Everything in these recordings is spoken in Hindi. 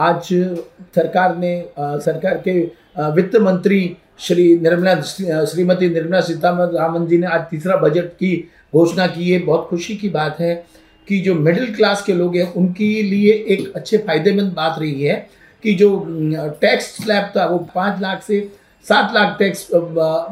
आज सरकार ने सरकार के वित्त मंत्री श्री निर्मला, श्रीमती निर्मला सीतारामन जी ने आज तीसरा बजट की घोषणा की। है बहुत खुशी की बात है कि जो मिडिल क्लास के लोग हैं, उनके लिए एक अच्छे फ़ायदेमंद बात रही है कि जो टैक्स स्लैब था, वो पाँच लाख से सात लाख टैक्स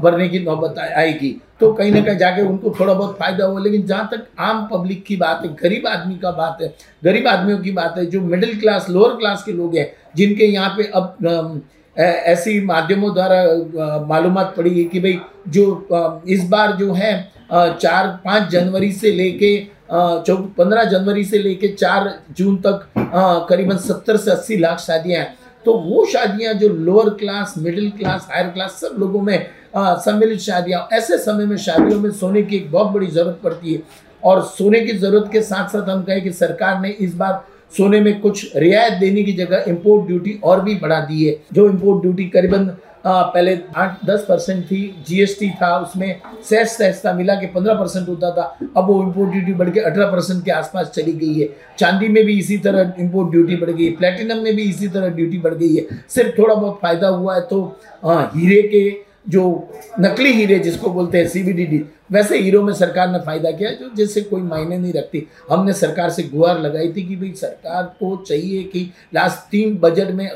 भरने की नौबत आएगी। तो कहीं ना कहीं जाके उनको थोड़ा बहुत फ़ायदा हो लेकिन जहाँ तक आम पब्लिक की बात है, गरीब आदमी का बात है, गरीब आदमियों की बात है, जो मिडिल क्लास लोअर क्लास के लोग हैं, जिनके यहाँ पे अब ऐसी माध्यमों द्वारा मालूम पड़ी है कि भाई जो इस बार जो है चार, पाँच जनवरी से लेके चौ पंद्रह जनवरी से लेके चार जून तक करीबन सत्तर से अस्सी लाख शादियाँ हैं। तो वो शादियाँ जो lower class middle class higher class सब लोगों में सम्मिलित शादियाँ, ऐसे समय में शादियों में सोने की एक बहुत बड़ी ज़रूरत पड़ती है। और सोने की ज़रूरत के साथ साथ हम कहें कि सरकार ने इस बार सोने में कुछ रियायत देने की जगह इम्पोर्ट ड्यूटी और भी बढ़ा दी है। जो इम्पोर्ट ड्यूटी करीबन पहले आठ, दस परसेंट थी जीएसटी था, उसमें सेस सहसता मिला के पंद्रह परसेंट होता था, अब वो इम्पोर्ट ड्यूटी बढ़ के अठारह परसेंट के आसपास चली गई है। चांदी में भी इसी तरह इम्पोर्ट ड्यूटी बढ़ गई है प्लेटिनम में भी इसी तरह ड्यूटी बढ़ गई है। सिर्फ़ थोड़ा बहुत फ़ायदा हुआ है तो हीरे के जो नकली हीरे जिसको बोलते हैं सीबीडीडी वैसे हीरो में सरकार ने फ़ायदा किया जो जैसे कोई मायने नहीं रखती। हमने सरकार से गुहार लगाई थी कि भाई सरकार को चाहिए कि लास्ट तीन बजट में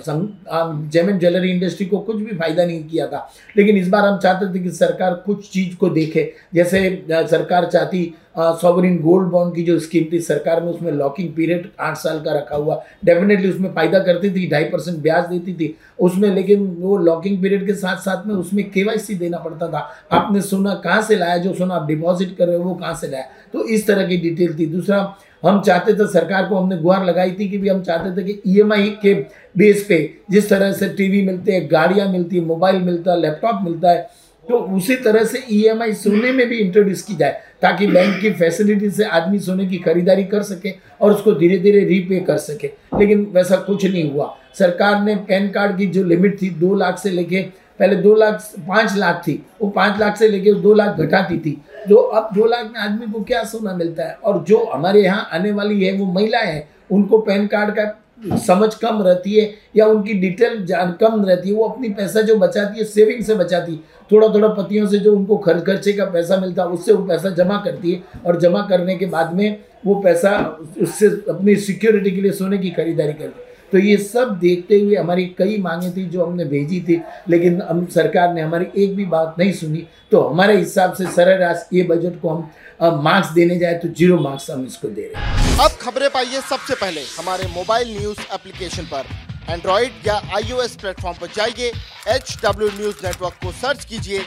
जेमिन ज्वेलरी इंडस्ट्री को कुछ भी फ़ायदा नहीं किया था। लेकिन इस बार हम चाहते थे कि सरकार कुछ चीज़ को देखे। जैसे सरकार चाहती सॉवरिन गोल्ड बॉन्ड की जो स्कीम थी, सरकार में उसमें लॉकिंग पीरियड आठ साल का रखा हुआ। डेफिनेटली उसमें फ़ायदा करती थी, ढाई परसेंट ब्याज देती थी। उसमें लेकिन वो लॉकिंग पीरियड के साथ साथ में उसमें केवाईसी देना पड़ता था। आपने सुना कहाँ से लाया जो सुना आप डिपॉजिट कर रहे हो, वो कहाँ से लाया? तो इस तरह की डिटेल थी। दूसरा, हम चाहते थे सरकार को हमने गुहार लगाई थी कि भी हम चाहते थे कि ईएमआई के बेस पे जिस तरह से टीवी मिलते हैं, गाड़ियाँ मिलती है मोबाइल मिलता है लैपटॉप मिलता है तो उसी तरह से ईएमआई सोने में भी इंट्रोड्यूस की जाए, ताकि बैंक की फैसिलिटी से आदमी सोने की खरीदारी कर सके और उसको धीरे धीरे रीपे कर सके। लेकिन वैसा कुछ नहीं हुआ। सरकार ने पैन कार्ड की जो लिमिट थी, दो लाख से लेके पहले दो लाख पाँच लाख थी। वो पाँच लाख से लेके दो लाख घटाती थी। जो अब दो लाख में आदमी को क्या सोना मिलता है? और जो हमारे यहाँ आने वाली है, वो महिलाएँ हैं, उनको पैन कार्ड का समझ कम रहती है या उनकी डिटेल जान कम रहती है, वो अपनी पैसा जो बचाती है, सेविंग से बचाती है। थोड़ा थोड़ा पतियों से जो उनको खर्च खर्चे का पैसा मिलता है, उससे वो पैसा जमा करती है और जमा करने के बाद में वो पैसा उससे अपनी सिक्योरिटी के लिए सोने की खरीदारी करती है। तो ये सब देखते हुए हमारी कई मांगे थी जो हमने भेजी थी, लेकिन हम, सरकार ने हमारी एक भी बात नहीं सुनी। तो हमारे हिसाब से सरेराश ये बजट को हम मार्क्स देने जाए तो ज़ीरो मार्क्स हम इसको दे रहे हैं। अब खबरें पाइए सबसे पहले हमारे मोबाइल न्यूज़ एप्लीकेशन पर। एंड्रॉइड या आईओएस प्लेटफॉर्म पर जाइए एच डब्ल्यू न्यूज़ नेटवर्क को सर्च कीजिए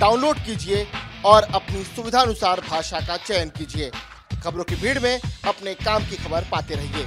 डाउनलोड कीजिए और अपनी सुविधानुसार भाषा का चयन कीजिए। खबरों की भीड़ में अपने काम की खबर पाते रहिए।